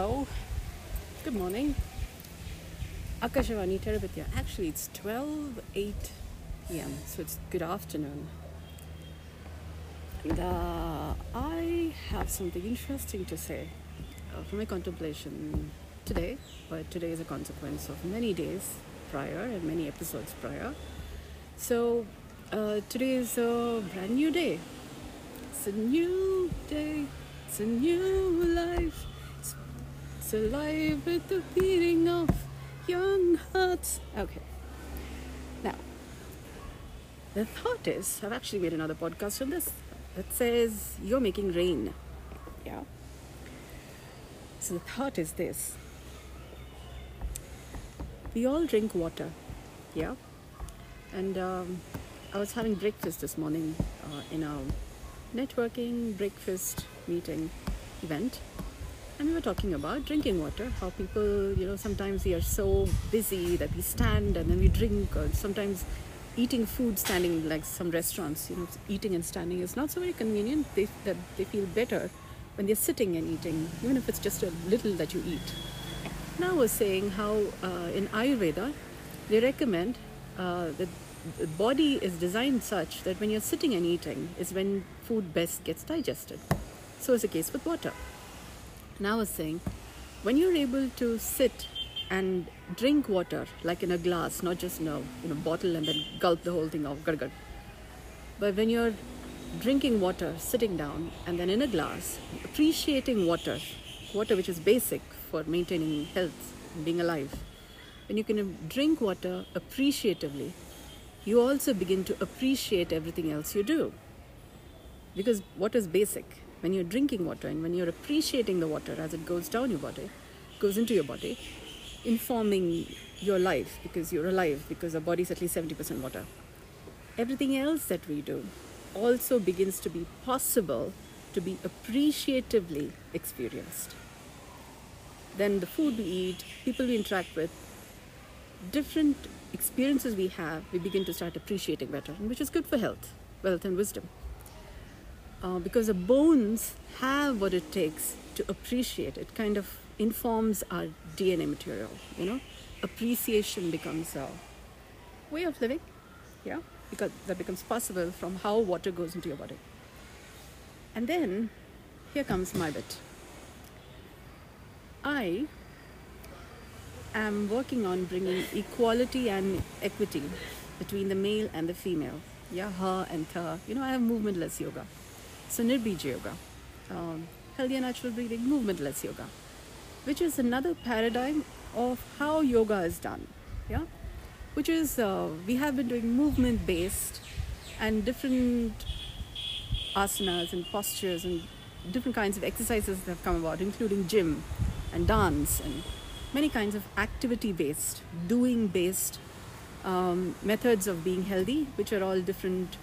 Hello. Good morning. Akashvani Terabithya. Actually, it's 12 8 p.m., so it's good afternoon. And uh, I have something interesting to say uh, from my contemplation today, but today is a consequence of many days prior and many episodes prior. So, uh, today is a brand new day. It's a new day, it's a new life. Alive with the beating of young hearts. Okay. Now, the thought is I've actually made another podcast on this that says you're making rain. Yeah. So the thought is this we all drink water. Yeah. And um, I was having breakfast this morning uh, in a networking breakfast meeting event and we were talking about drinking water how people you know sometimes we are so busy that we stand and then we drink or sometimes eating food standing like some restaurants you know eating and standing is not so very convenient they, that they feel better when they're sitting and eating even if it's just a little that you eat now we're saying how uh, in ayurveda they recommend uh, that the body is designed such that when you're sitting and eating is when food best gets digested. So is the case with water. Now I was saying, when you're able to sit and drink water like in a glass, not just in a bottle and then gulp the whole thing off, gargar. But when you're drinking water, sitting down, and then in a glass, appreciating water, water which is basic for maintaining health, being alive. When you can drink water appreciatively, you also begin to appreciate everything else you do. Because water is basic. When you're drinking water and when you're appreciating the water as it goes down your body, goes into your body, informing your life because you're alive, because our body is at least 70% water. Everything else that we do also begins to be possible to be appreciatively experienced. Then the food we eat, people we interact with, different experiences we have, we begin to start appreciating better, which is good for health, wealth, and wisdom. Uh, because the bones have what it takes to appreciate. It kind of informs our DNA material. You know, appreciation becomes a way of living. Yeah, because that becomes possible from how water goes into your body. And then here comes my bit. I am working on bringing equality and equity between the male and the female. Yeah, her and her. You know, I have movementless yoga. So Nirbij yoga, um, healthy and natural breathing, movementless yoga, which is another paradigm of how yoga is done. Yeah, which is uh, we have been doing movement based and different asanas and postures and different kinds of exercises that have come about, including gym and dance and many kinds of activity based, doing based um, methods of being healthy, which are all different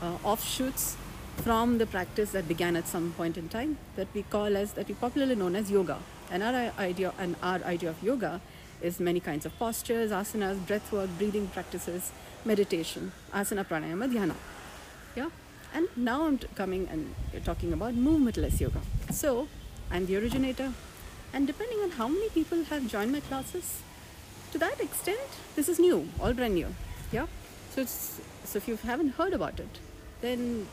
uh, offshoots from the practice that began at some point in time that we call as that we popularly known as yoga. And our idea and our idea of yoga is many kinds of postures, asanas, breath work, breathing practices, meditation, asana, pranayama, dhyana. Yeah. And now I'm coming and talking about movementless yoga. So I'm the originator, and depending on how many people have joined my classes, to that extent, this is new, all brand new. Yeah. So it's so if you haven't heard about it, then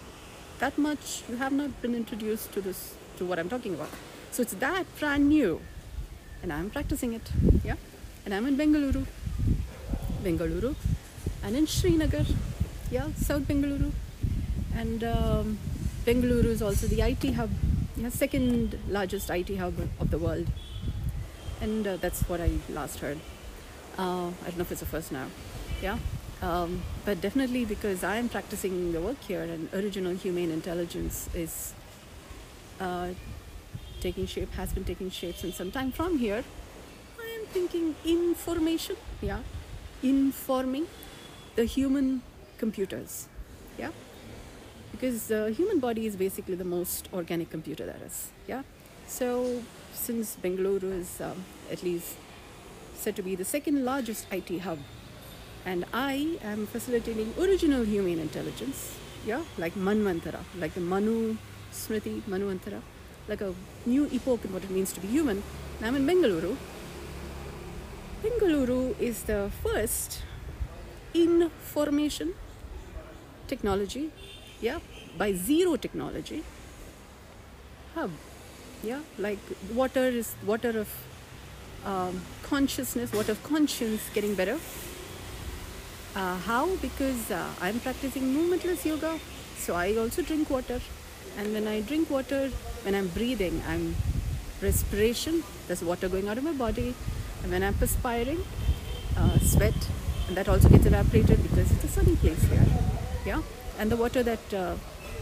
that much you have not been introduced to this to what I'm talking about. So it's that brand new, and I'm practicing it. Yeah. And I'm in Bengaluru, Bengaluru, and in Srinagar, yeah, South Bengaluru, and um, Bengaluru is also the IT hub yeah, second largest IT hub of the world. And uh, that's what I last heard. Uh, I don't know if it's the first now. Yeah. Um, but definitely because I am practicing the work here and original humane intelligence is uh, taking shape, has been taking shape since some time from here. I am thinking information, yeah, informing the human computers, yeah because the human body is basically the most organic computer there is yeah so since bengaluru is um, at least said to be the second largest it hub and i am facilitating original human intelligence yeah like manvantara like the manu smriti manvantara like a new epoch in what it means to be human. And I'm in Bengaluru. Bengaluru is the first information technology, yeah, by zero technology hub, yeah, like water is water of um, consciousness, water of conscience getting better. Uh, how? Because uh, I'm practicing movementless yoga, so I also drink water. And when I drink water, when I'm breathing, I'm respiration, there's water going out of my body. And when I'm perspiring, uh, sweat, and that also gets evaporated because it's a sunny place here. Yeah, and the water that uh,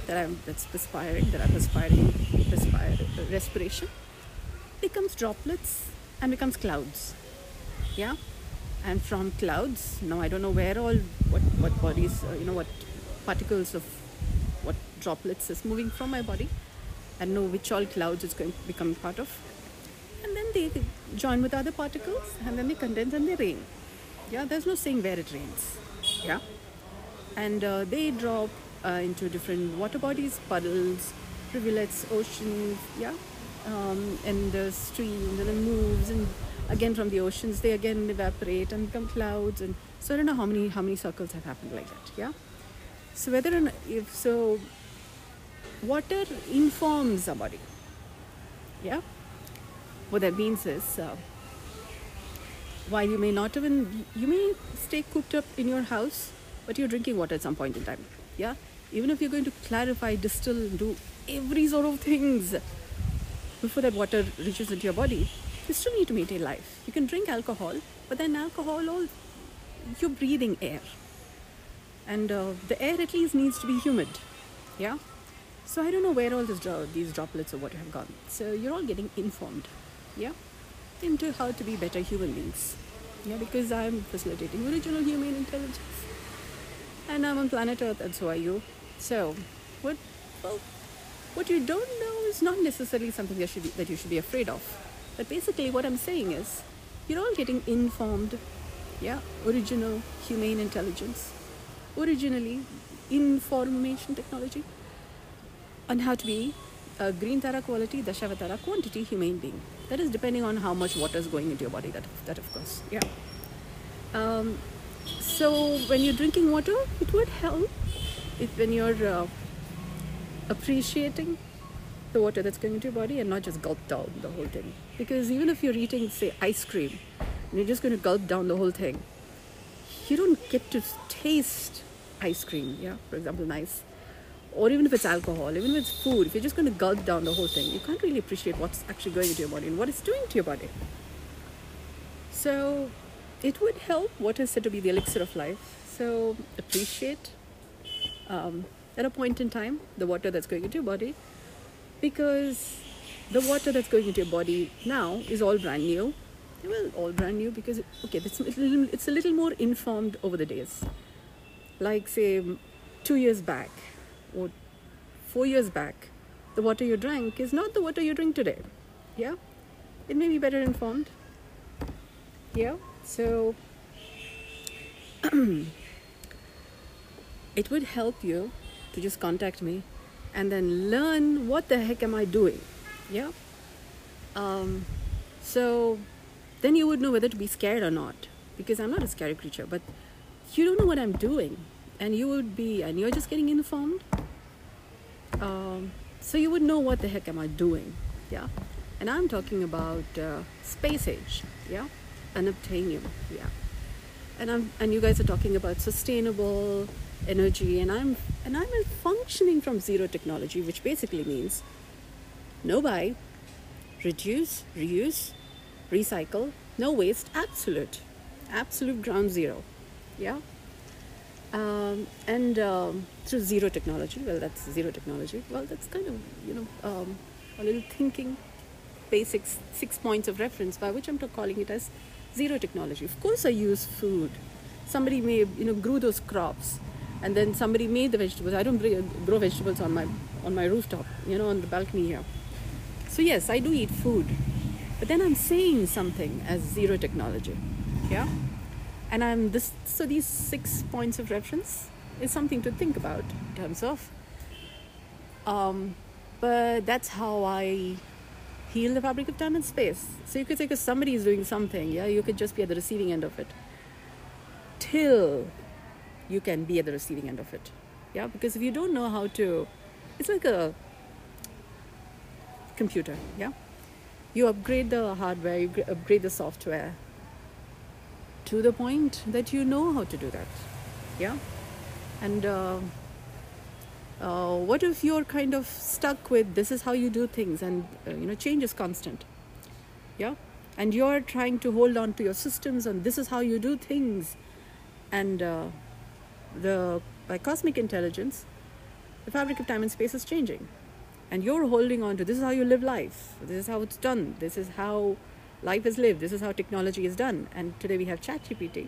that I'm that's perspiring, that I'm perspiring, perspire, respiration becomes droplets and becomes clouds. Yeah, and from clouds, now I don't know where all what what bodies, uh, you know, what particles of what droplets is moving from my body, and know which all clouds it's going to become part of, and then they join with other particles, and then they condense and they rain. Yeah, there's no saying where it rains. Yeah, and uh, they drop uh, into different water bodies, puddles, rivulets, oceans. Yeah, um, and the streams, and then moves, and again from the oceans they again evaporate and become clouds, and so I don't know how many how many circles have happened like that. Yeah, so whether or not, if so, water informs a body. Yeah, what that means is. Uh, while you may not even you may stay cooped up in your house but you're drinking water at some point in time yeah even if you're going to clarify distill do every sort of things before that water reaches into your body you still need to maintain life you can drink alcohol but then alcohol all you're breathing air and uh, the air at least needs to be humid yeah so i don't know where all this dro- these droplets of water have gone so you're all getting informed yeah into how to be better human beings. Yeah, because I'm facilitating original human intelligence. And I'm on planet Earth, and so are you. So, what well, what you don't know is not necessarily something that should be, that you should be afraid of. But basically, what I'm saying is, you're all getting informed. Yeah, original humane intelligence, originally information technology, on how to be a green Tara quality, Dashavatara quantity humane being. That is depending on how much water is going into your body. That, that of course, yeah. Um, so when you're drinking water, it would help if when you're uh, appreciating the water that's going into your body and not just gulp down the whole thing. Because even if you're eating, say, ice cream, and you're just going to gulp down the whole thing, you don't get to taste ice cream. Yeah, for example, nice or even if it's alcohol, even if it's food, if you're just going to gulp down the whole thing, you can't really appreciate what's actually going into your body and what it's doing to your body. So, it would help what is said to be the elixir of life. So, appreciate um, at a point in time the water that's going into your body because the water that's going into your body now is all brand new. Well, all brand new because, okay, it's, it's a little more informed over the days. Like, say, two years back, or four years back, the water you drank is not the water you drink today. Yeah? It may be better informed. Yeah? So, it would help you to just contact me and then learn what the heck am I doing. Yeah? Um, so, then you would know whether to be scared or not. Because I'm not a scary creature, but you don't know what I'm doing and you would be and you're just getting informed um, so you would know what the heck am i doing yeah and i'm talking about uh, space age yeah unobtainium yeah and i'm and you guys are talking about sustainable energy and i'm and i'm functioning from zero technology which basically means no buy reduce reuse recycle no waste absolute absolute ground zero. Yeah? Um, and um, through zero technology well that's zero technology. Well that's kind of you know um, a little thinking basics six points of reference by which i'm calling it as zero technology. Of course i use food. Somebody may you know grew those crops and then somebody made the vegetables. I don't grow vegetables on my on my rooftop you know on the balcony here. So yes i do eat food. But then i'm saying something as zero technology. Yeah? And I'm this so these six points of reference is something to think about in terms of um, But that's how I heal the fabric of time and space. So you could say, because somebody is doing something, yeah, you could just be at the receiving end of it. Till you can be at the receiving end of it. Yeah, because if you don't know how to, it's like a computer, yeah? You upgrade the hardware, you upgrade the software to the point that you know how to do that, yeah? And uh, uh, what if you're kind of stuck with this is how you do things and uh, you know change is constant yeah and you're trying to hold on to your systems and this is how you do things and uh, the by cosmic intelligence the fabric of time and space is changing. And you're holding on to this is how you live life. This is how it's done. This is how life is lived. This is how technology is done. And today we have ChatGPT.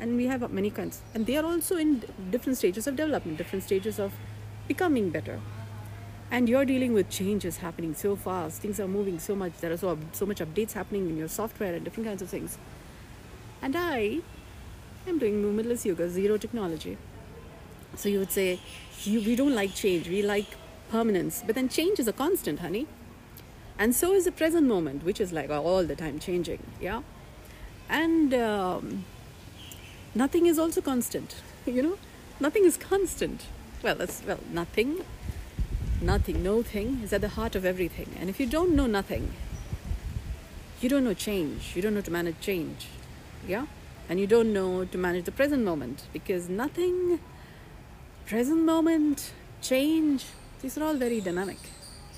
And we have many kinds. And they are also in different stages of development different stages of becoming better. And you're dealing with changes happening so fast. Things are moving so much. There are so, so much updates happening in your software and different kinds of things. And i am doing movementless yoga zero technology so you would say we don't like change we like permanence but then change is a constant honey and so is the present moment which is like all the time changing yeah and um, nothing is also constant you know nothing is constant well, that's well, nothing, nothing, no thing is at the heart of everything. And if you don't know nothing, you don't know change. You don't know to manage change. Yeah? And you don't know to manage the present moment because nothing, present moment, change, these are all very dynamic.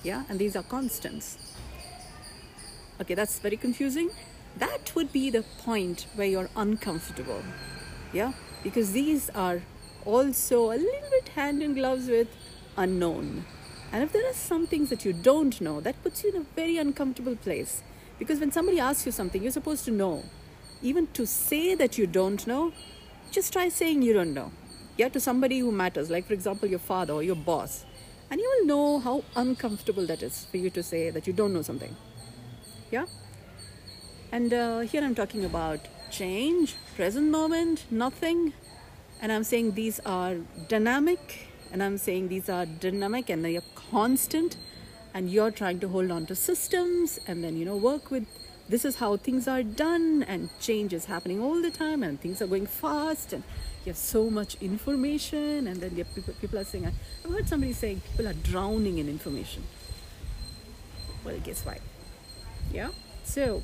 Yeah? And these are constants. Okay, that's very confusing. That would be the point where you're uncomfortable. Yeah? Because these are also a little bit hand in gloves with unknown. And if there are some things that you don't know, that puts you in a very uncomfortable place. Because when somebody asks you something, you're supposed to know. Even to say that you don't know, just try saying you don't know. Yeah, to somebody who matters, like for example, your father or your boss. And you will know how uncomfortable that is for you to say that you don't know something. Yeah? And uh, here I'm talking about change, present moment, nothing, and I'm saying these are dynamic and I'm saying these are dynamic and they are constant and you're trying to hold on to systems and then you know work with this is how things are done and change is happening all the time and things are going fast and you have so much information and then people, people are saying I've heard somebody saying people are drowning in information well guess why yeah so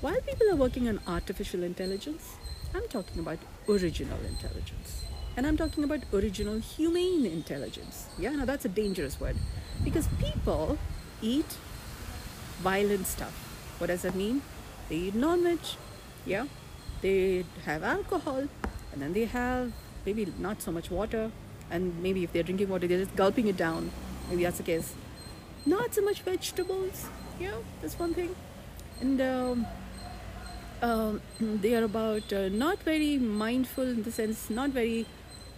while people are working on artificial intelligence I'm talking about original intelligence. And I'm talking about original humane intelligence. Yeah, now that's a dangerous word because people eat violent stuff. What does that mean? They eat non veg, yeah, they have alcohol, and then they have maybe not so much water, and maybe if they're drinking water, they're just gulping it down. Maybe that's the case. Not so much vegetables, yeah, that's one thing. And um, um, they are about uh, not very mindful in the sense, not very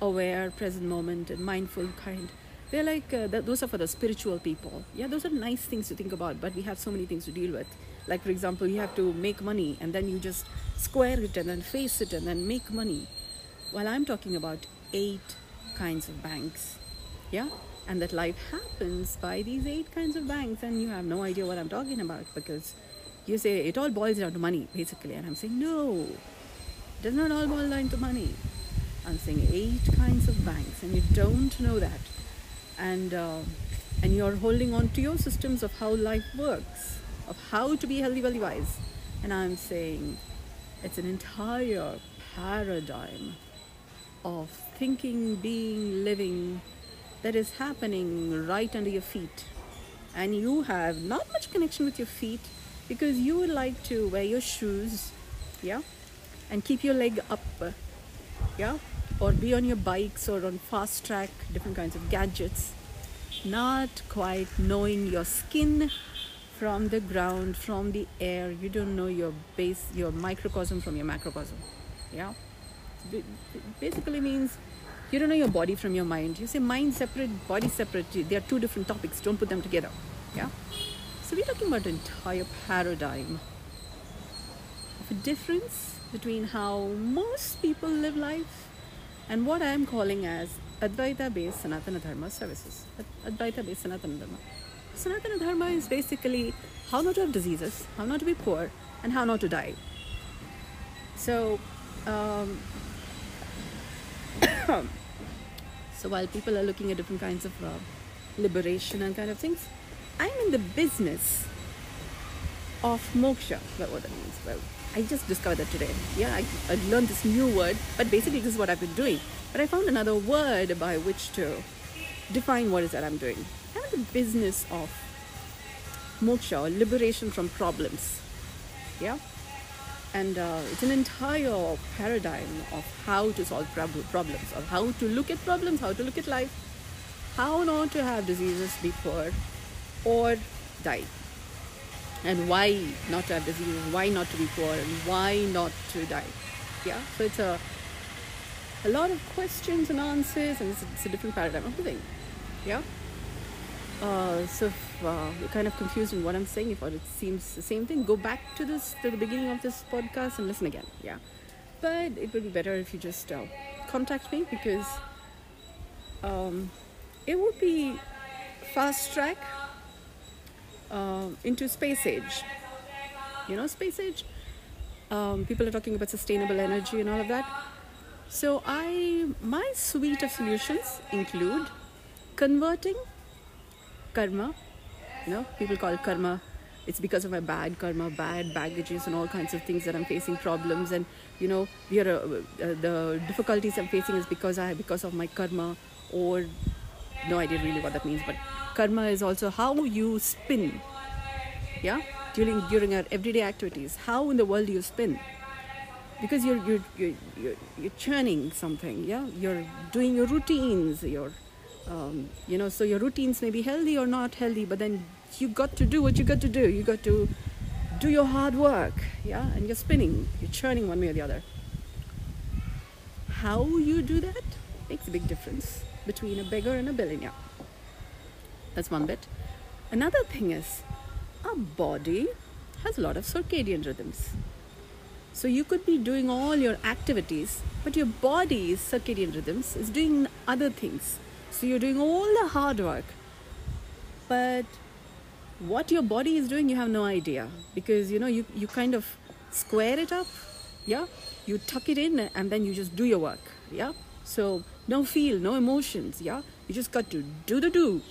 aware, present moment, and mindful kind. They're like, uh, those are for the spiritual people. Yeah, those are nice things to think about, but we have so many things to deal with. Like, for example, you have to make money and then you just square it and then face it and then make money. While I'm talking about eight kinds of banks. Yeah, and that life happens by these eight kinds of banks, and you have no idea what I'm talking about because you say it all boils down to money, basically. And I'm saying, no, it does not all boil down to money. I'm saying eight kinds of banks, and you don't know that. And, uh, and you're holding on to your systems of how life works, of how to be healthy, wealthy, wise. And I'm saying it's an entire paradigm of thinking, being, living that is happening right under your feet. And you have not much connection with your feet because you would like to wear your shoes yeah and keep your leg up yeah or be on your bikes or on fast track different kinds of gadgets not quite knowing your skin from the ground from the air. You don't know your base your microcosm from your macrocosm. Yeah? Basically means you don't know your body from your mind. You say mind separate body separate. They are two different topics. Don't put them together. Yeah? So we're talking about an entire paradigm of a difference between how most people live life and what I'm calling as Advaita based Sanatana Dharma services. Advaita based Sanatana Dharma. Sanatana Dharma is basically how not to have diseases, how not to be poor, and how not to die. So, um, so while people are looking at different kinds of uh, liberation and kind of things, I'm in the business of moksha. Well, what that means? Well, I just discovered that today. Yeah, I, I learned this new word, but basically this is what I've been doing. But I found another word by which to define what is that I'm doing. I'm in the business of moksha or liberation from problems. Yeah, and uh, it's an entire paradigm of how to solve prob- problems, or how to look at problems, how to look at life, how not to have diseases be poor or die and why not to have diseases, why not to be poor, and why not to die. Yeah, so it's a a lot of questions and answers, and it's a, it's a different paradigm of living. Yeah. Uh, so if uh, you're kind of confused in what I'm saying, if it seems the same thing, go back to this to the beginning of this podcast and listen again. Yeah, but it would be better if you just uh, contact me because um, it would be fast track uh, into space age. You know, space age. Um, people are talking about sustainable energy and all of that. So I, my suite of solutions include converting karma. You know, people call karma. It's because of my bad karma, bad baggages, and all kinds of things that I'm facing problems. And you know, we are uh, uh, the difficulties I'm facing is because I because of my karma, or no idea really what that means, but karma is also how you spin yeah during during our everyday activities how in the world do you spin because you're you're you're, you're, you're churning something yeah you're doing your routines you're um, you know so your routines may be healthy or not healthy but then you got to do what you got to do you got to do your hard work yeah and you're spinning you're churning one way or the other how you do that makes a big difference between a beggar and a billionaire that's one bit. Another thing is, our body has a lot of circadian rhythms. So you could be doing all your activities, but your body's circadian rhythms is doing other things. So you're doing all the hard work, but what your body is doing, you have no idea because you know you, you kind of square it up, yeah. You tuck it in and then you just do your work, yeah. So no feel, no emotions, yeah. You just got to do the do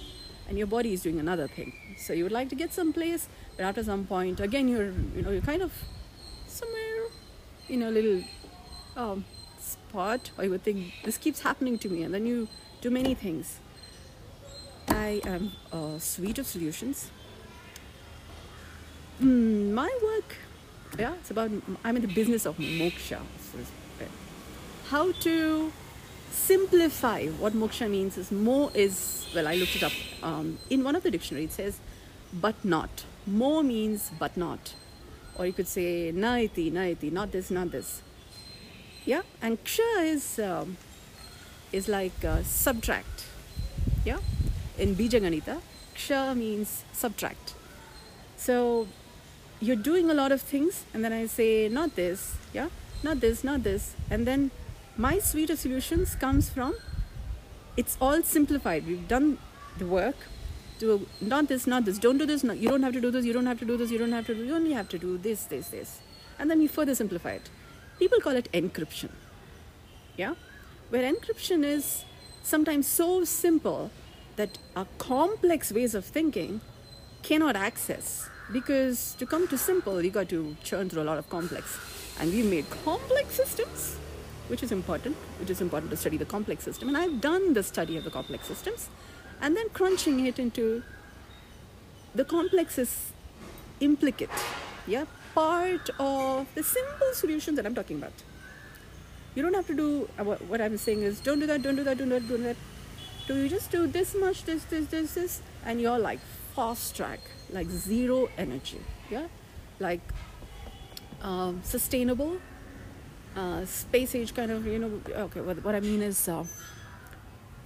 and your body is doing another thing. So you would like to get someplace, but after some point, again, you're you know you're kind of somewhere in a little um, spot, you would think this keeps happening to me, and then you do many things. I am a suite of solutions. Mm, my work, yeah, it's about I'm in the business of moksha. How to simplify what moksha means is more is well i looked it up um, in one of the dictionary it says but not more means but not or you could say neti neti not this not this yeah and ksha is um, is like uh, subtract. Yeah? In bijaganita ksha means subtract. So you're doing a lot of things and then i say not this. Yeah? Not this not this. And then my suite of solutions comes from it's all simplified. We've done the work. To not this not this. Don't do this you don't have to do this you don't have to do this you don't have to do you only have to do this this this. And then we further simplify it. People call it encryption. Yeah where encryption is sometimes so simple that our complex ways of thinking cannot access because to come to simple you got to churn through a lot of complex and we've made complex systems which is important, which is important to study the complex system. And I've done the study of the complex systems and then crunching it into the complex is implicate, yeah, part of the simple solution that I'm talking about. You don't have to do uh, what I'm saying is don't do that, don't do that, don't do that, don't do that. Do you just do this much, this, this, this, this, and you're like fast track, like zero energy, yeah, like um, sustainable uh, space age kind of, you know, okay, what, what I mean is uh,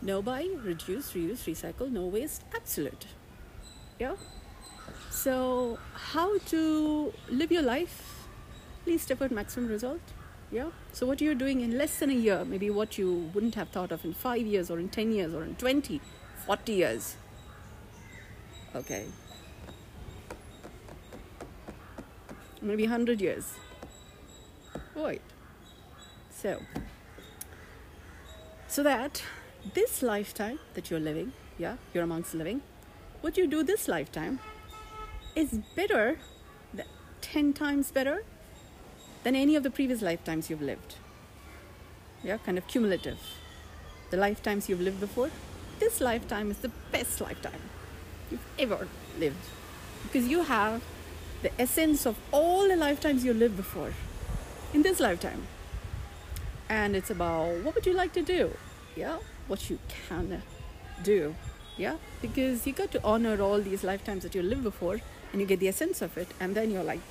no buy, reduce, reuse, recycle, no waste, absolute. Yeah? So, how to live your life, least effort, maximum result? Yeah. So what you're doing in less than a year, maybe what you wouldn't have thought of in five years or in 10 years or in 20, 40 years. Okay. Maybe 100 years. Right. So, so that this lifetime that you're living, yeah, you're amongst living, what you do this lifetime is better, 10 times better than any of the previous lifetimes you've lived. Yeah, kind of cumulative. The lifetimes you've lived before, this lifetime is the best lifetime you've ever lived because you have the essence of all the lifetimes you lived before in this lifetime. And it's about what would you like to do? Yeah, what you can do. Yeah, because you got to honor all these lifetimes that you lived before and you get the essence of it, and then you're like,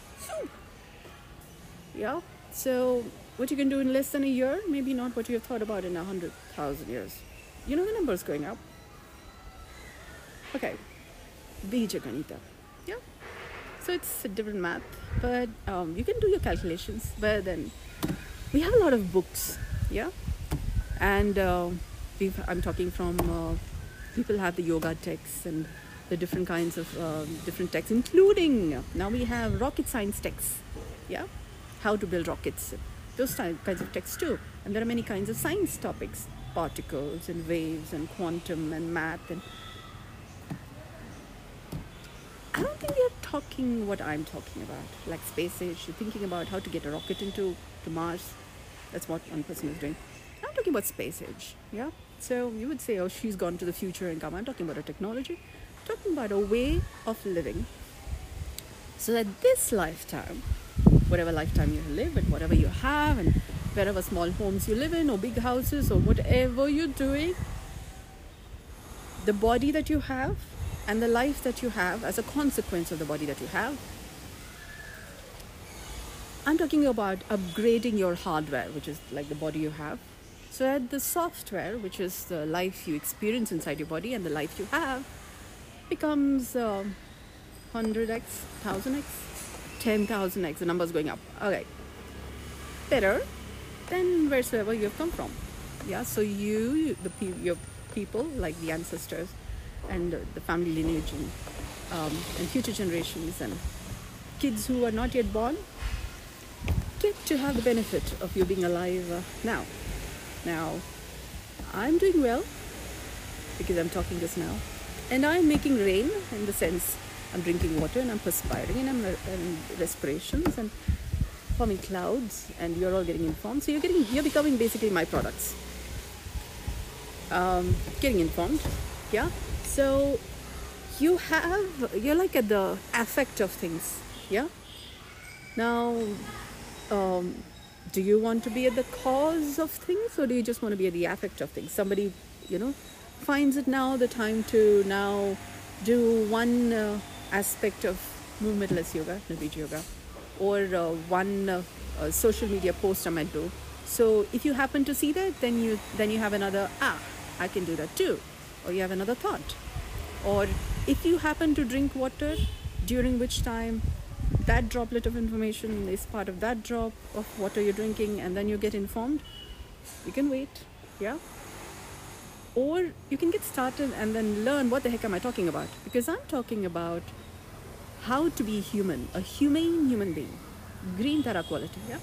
yeah. So, what you can do in less than a year, maybe not what you have thought about in a hundred thousand years. You know the numbers going up. Okay, Bija Ganita. Yeah. So it's a different math, but um, you can do your calculations. But then we have a lot of books, yeah, and uh, I'm talking from uh, people have the yoga texts and the different kinds of uh, different texts, including now we have rocket science texts, yeah, how to build rockets, those kinds of texts too. And there are many kinds of science topics, particles and waves and quantum and math and I don't think they're talking what I'm talking about, like space age. You're thinking about how to get a rocket into to Mars. That's what one person is doing. I'm talking about space age. Yeah. So you would say, oh, she's gone to the future and come. I'm talking about a technology. I'm talking about a way of living. So that this lifetime, whatever lifetime you live and whatever you have, and wherever small homes you live in, or big houses, or whatever you're doing, the body that you have and the life that you have as a consequence of the body that you have. I'm talking about upgrading your hardware, which is like the body you have, so that the software, which is the life you experience inside your body and the life you have, becomes uh, 100x, 1000x, 10,000x. The number's going up. Okay. Better than wheresoever you have come from. Yeah, so you, the your people, like the ancestors, and the family lineage and, um, and future generations and kids who are not yet born get to have the benefit of you being alive uh, now. Now, I'm doing well because I'm talking this now, and I'm making rain in the sense I'm drinking water and I'm perspiring and I'm and respirations and forming clouds, and you're all getting informed. So you're getting you're becoming basically my products. Um, getting informed, yeah. So you have, you're like at the affect of things, yeah? Now, um, do you want to be at the cause of things or do you just want to be at the affect of things? Somebody, you know, finds it now the time to now do one uh, aspect of movementless yoga, Nirbij yoga, or uh, one uh, uh, social media post I might do. So if you happen to see that, then you then you have another ah, I can do that too, or you have another thought or if you happen to drink water during which time that droplet of information is part of that drop of water you're drinking and then you get informed you can wait yeah or you can get started and then learn what the heck am i talking about because i'm talking about how to be human a humane human being green tara quality yeah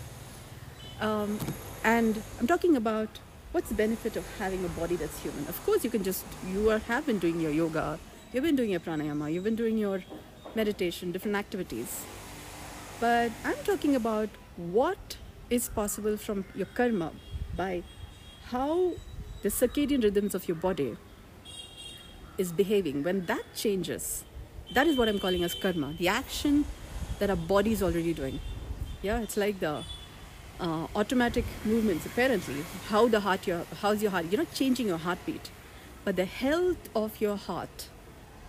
um, and i'm talking about what's the benefit of having a body that's human? Of course, you can just, you are, have been doing your yoga, you've been doing your pranayama, you've been doing your meditation, different activities. But I'm talking about what is possible from your karma by how the circadian rhythms of your body is behaving. When that changes, that is what I'm calling as karma, the action that our body is already doing. Yeah, it's like the uh, automatic movements apparently how the heart your how's your heart you're not changing your heartbeat but the health of your heart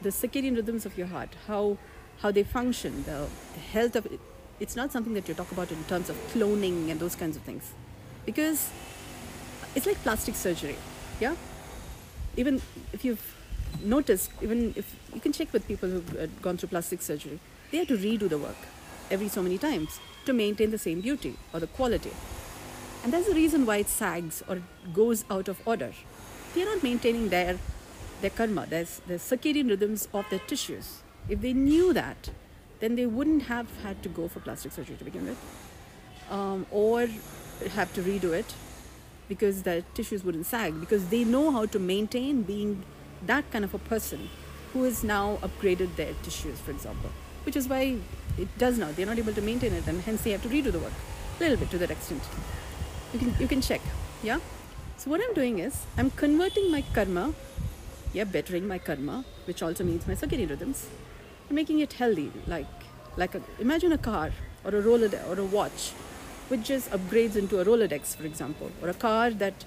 the circadian rhythms of your heart how how they function the, the health of it it's not something that you talk about in terms of cloning and those kinds of things because it's like plastic surgery yeah even if you've noticed even if you can check with people who've uh, gone through plastic surgery they have to redo the work every so many times to maintain the same beauty or the quality. And that's the reason why it sags or goes out of order. They're not maintaining their, their karma, their, their circadian rhythms of their tissues. If they knew that, then they wouldn't have had to go for plastic surgery to begin with, um, or have to redo it because their tissues wouldn't sag because they know how to maintain being that kind of a person who has now upgraded their tissues, for example, which is why it does not They're not able to maintain it, and hence they have to redo the work a little bit to that extent. You can you can check, yeah. So what I'm doing is I'm converting my karma, yeah, bettering my karma, which also means my circadian rhythms, and making it healthy, like like a, imagine a car or a roller or a watch, which just upgrades into a Rolodex, for example, or a car that,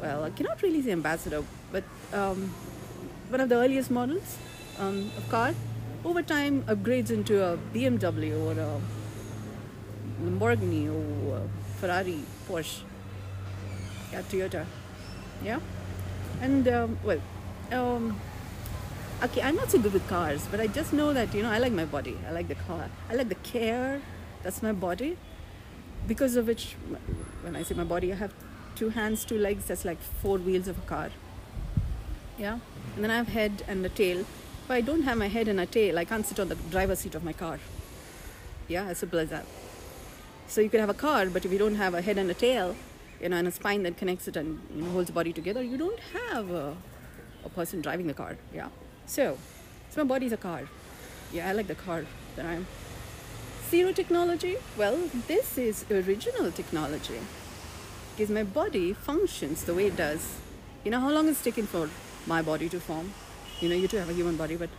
well, I cannot really say ambassador, but um, one of the earliest models um, of car. Over time upgrades into a BMW or a Lamborghini or a Ferrari, Porsche, yeah, Toyota, yeah, and um, well, um, okay, I'm not so good with cars, but I just know that you know I like my body, I like the car, I like the care. That's my body, because of which, when I say my body, I have two hands, two legs. That's like four wheels of a car. Yeah, and then I have head and a tail. If I don't have my head and a tail, I can't sit on the driver's seat of my car. Yeah, as simple as that. So you could have a car, but if you don't have a head and a tail, you know, and a spine that connects it and you know, holds the body together, you don't have a, a person driving the car. Yeah. So, so my body's a car. Yeah, I like the car that I am. Zero technology? Well, this is original technology. Because my body functions the way it does. You know how long it's taken for my body to form? You know, you too have a human body, but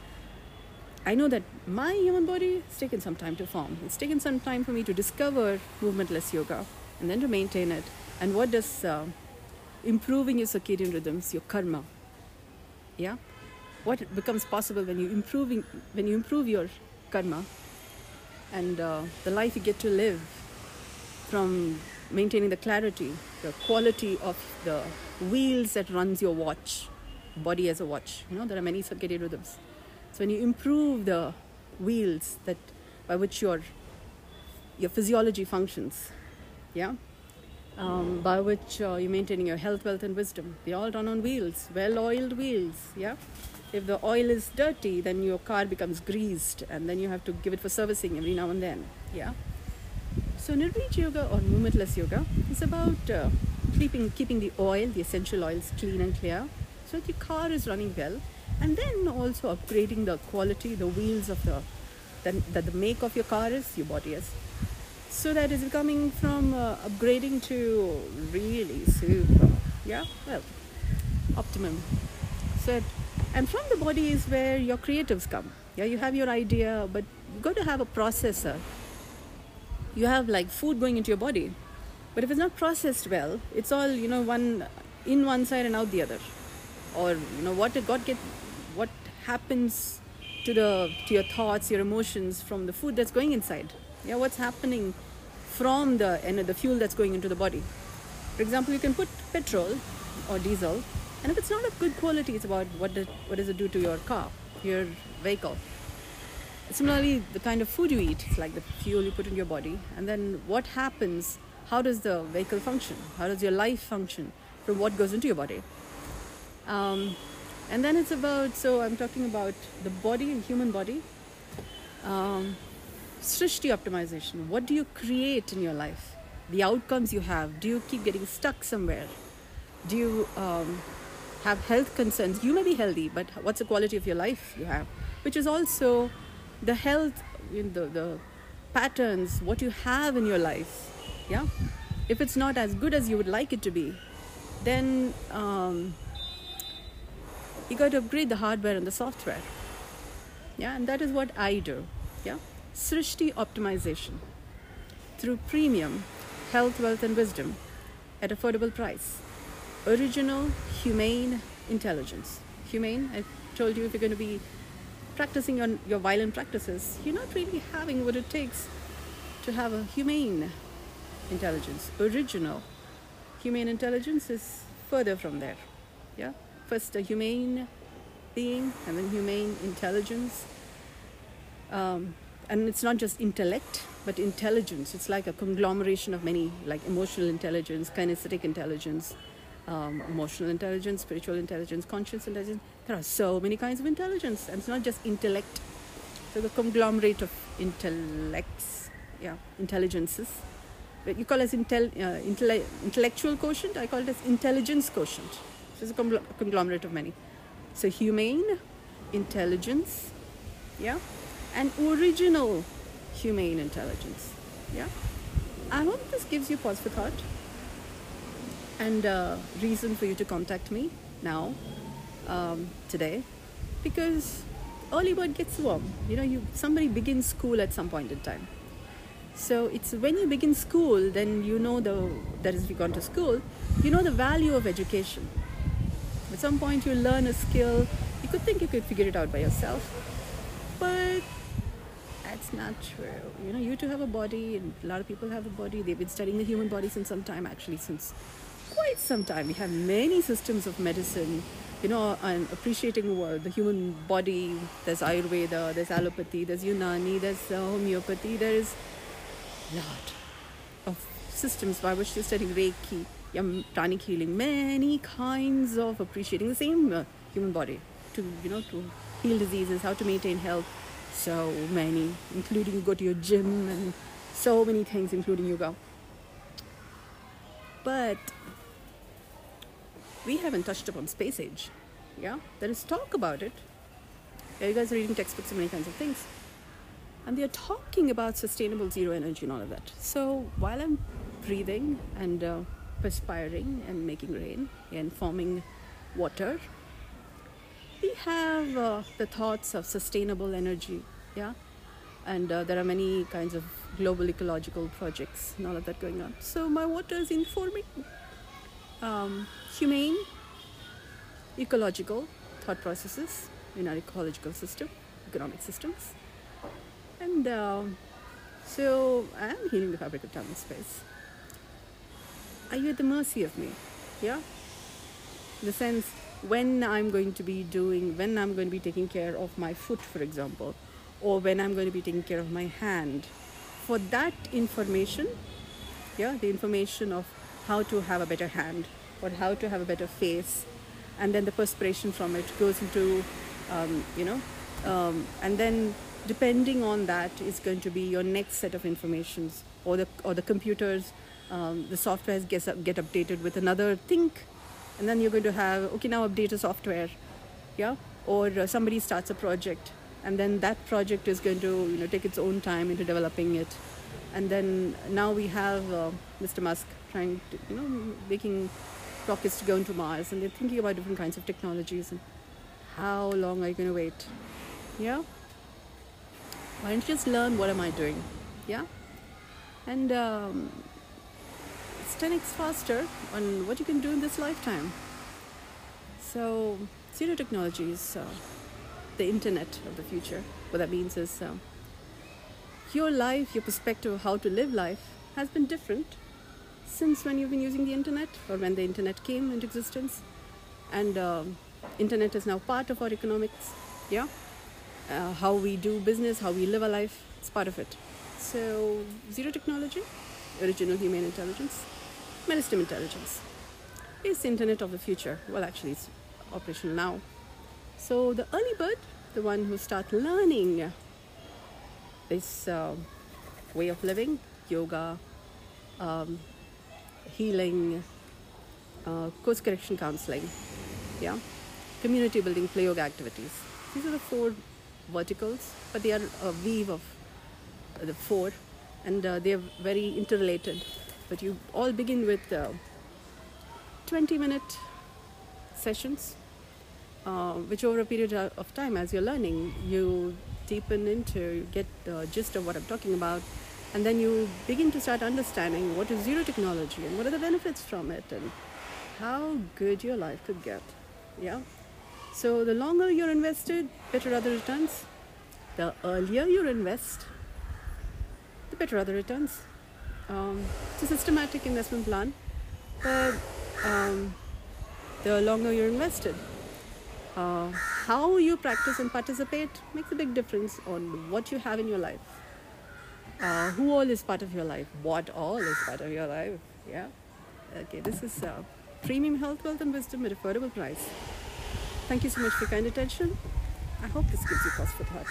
I know that my human body has taken some time to form. It's taken some time for me to discover movementless yoga and then to maintain it. And what does uh, improving your circadian rhythms, your karma, yeah? What becomes possible when you improving when you improve your karma and uh, the life you get to live from maintaining the clarity, the quality of the wheels that runs your watch, body as a watch. You know, there are many circadian rhythms. So when you improve the wheels that by which your your physiology functions, yeah, um, by which uh, you're maintaining your health, wealth, and wisdom. They all run on wheels, well-oiled wheels, yeah. If the oil is dirty, then your car becomes greased, and then you have to give it for servicing every now and then, yeah. So Nirbij Yoga or movementless yoga is about uh, keeping keeping the oil, the essential oils, clean and clear, so that your car is running well and then also upgrading the quality the wheels of the that the make of your car is your body is. So that is coming from uh, upgrading to really super yeah well optimum. So and from the body is where your creatives come. Yeah you have your idea but you got to have a processor. You have like food going into your body. But if it's not processed well it's all you know one in one side and out the other. Or you know what got get what happens to the to your thoughts your emotions from the food that's going inside. Yeah what's happening from the and the fuel that's going into the body. For example you can put petrol or diesel and if it's not of good quality it's about what does what does it do to your car your vehicle. Similarly the kind of food you eat it's like the fuel you put in your body. And then what happens how does the vehicle function? How does your life function from what goes into your body? Um, and then it's about so i'm talking about the body and human body. Um, srishti optimization. What do you create in your life? The outcomes you have. Do you keep getting stuck somewhere? Do you um, have health concerns. You may be healthy but what's the quality of your life you have? Which is also the health you know, the, the patterns what you have in your life yeah? If it's not as good as you would like it to be then um, you got to upgrade the hardware and the software yeah? And that is what i do yeah? Srishti optimization through premium health wealth and wisdom at affordable price original humane intelligence humane i told you if you're going to be practicing your, your violent practices you're not really having what it takes to have a humane intelligence original humane intelligence is further from there yeah first a humane being and then humane intelligence. Um, and it's not just intellect, but intelligence. It's like a conglomeration of many, like emotional intelligence, kinesthetic intelligence, um, emotional intelligence, spiritual intelligence, conscious intelligence. There are so many kinds of intelligence, and it's not just intellect. So the conglomerate of intellects, yeah, intelligences. You call it intel, uh, intelle- intellectual quotient. I call it as intelligence quotient. So it's a congl- conglomerate of many. So humane, intelligence, yeah, and original humane intelligence. Yeah, I hope this gives you pause for thought and uh, reason for you to contact me now, um, today, because early bird gets warm. You know, you somebody begins school at some point in time. So it's when you begin school, then you know the that is if you gone to school, you know the value of education. At some point you learn a skill. You could think you could figure it out by yourself, but that's not true. You know, you too have a body, and a lot of people have a body. They've been studying the human body since some time, actually, since quite some time. We have many systems of medicine, you know, and appreciating the human body. There's Ayurveda, there's allopathy, there's Unani, there's uh, homeopathy, there is a lot of systems by which studying Reiki, yeah, pranic healing, many kinds of appreciating the same uh, human body to, you know, to heal diseases, how to maintain health. So many, including you go to your gym and so many things, including yoga. But we haven't touched upon space age. Yeah, there is talk about it. Yeah, you guys are reading textbooks and many kinds of things. And they're talking about sustainable zero energy and all of that. So while I'm breathing and uh, perspiring and making rain and forming water, we have uh, the thoughts of sustainable energy. Yeah, and uh, there are many kinds of global ecological projects and all of that going on. So my water is informing um, humane, ecological thought processes in our ecological system, economic systems. And um, so I am healing the fabric of time and space. Are you at the mercy of me? Yeah? In the sense, when I'm going to be doing, when I'm going to be taking care of my foot, for example, or when I'm going to be taking care of my hand, for that information, yeah, the information of how to have a better hand or how to have a better face. And then the perspiration from it goes into um, you know um, and then depending on that is going to be your next set of informations or the or the computers um, the software gets up, get updated with another think. And then you're going to have okay now update a software yeah? Or uh, somebody starts a project and then that project is going to you know take its own time into developing it. And then now we have uh, Mr. Musk trying to you know making rockets to go into Mars and they're thinking about different kinds of technologies and how long are you going to wait? Yeah? Why don't you just learn what am I doing? Yeah? And um, it's 10x faster on what you can do in this lifetime. So, zero technology is uh, the internet of the future. What that means is uh, your life, your perspective of how to live life has been different since when you've been using the internet or when the internet came into existence. And uh, internet is now part of our economics yeah? Uh, how we do business how we live our life it's part of it. So zero technology original human intelligence medicine intelligence. Is the internet of the future. Well actually it's operational now. So the early bird the one who start learning this uh, way of living yoga um, healing, uh, course correction counseling, yeah, community building, play yoga activities. These are the four verticals, but they are a weave of the four, and uh, they are very interrelated. But you all begin with uh, 20 minute sessions, uh, which over a period of time, as you're learning, you deepen into, you get the gist of what I'm talking about, and then you begin to start understanding what is zero technology and what are the benefits from it and how good your life could get. Yeah? So the longer you're invested better other returns. The earlier you invest the better other returns. Um, it's a systematic investment plan but um, the longer you're invested uh, how you practice and participate makes a big difference on what you have in your life Uh, who all is part of your life? What all is part of your life? Yeah. Okay, this is uh, Premium Health, Wealth and Wisdom at affordable price. Thank you so much for your kind attention. I hope this gives you cause for thought.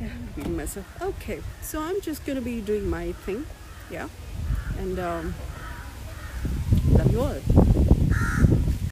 Yeah, repeating myself. Okay, so I'm just gonna be doing my thing. Yeah, and um, love you all.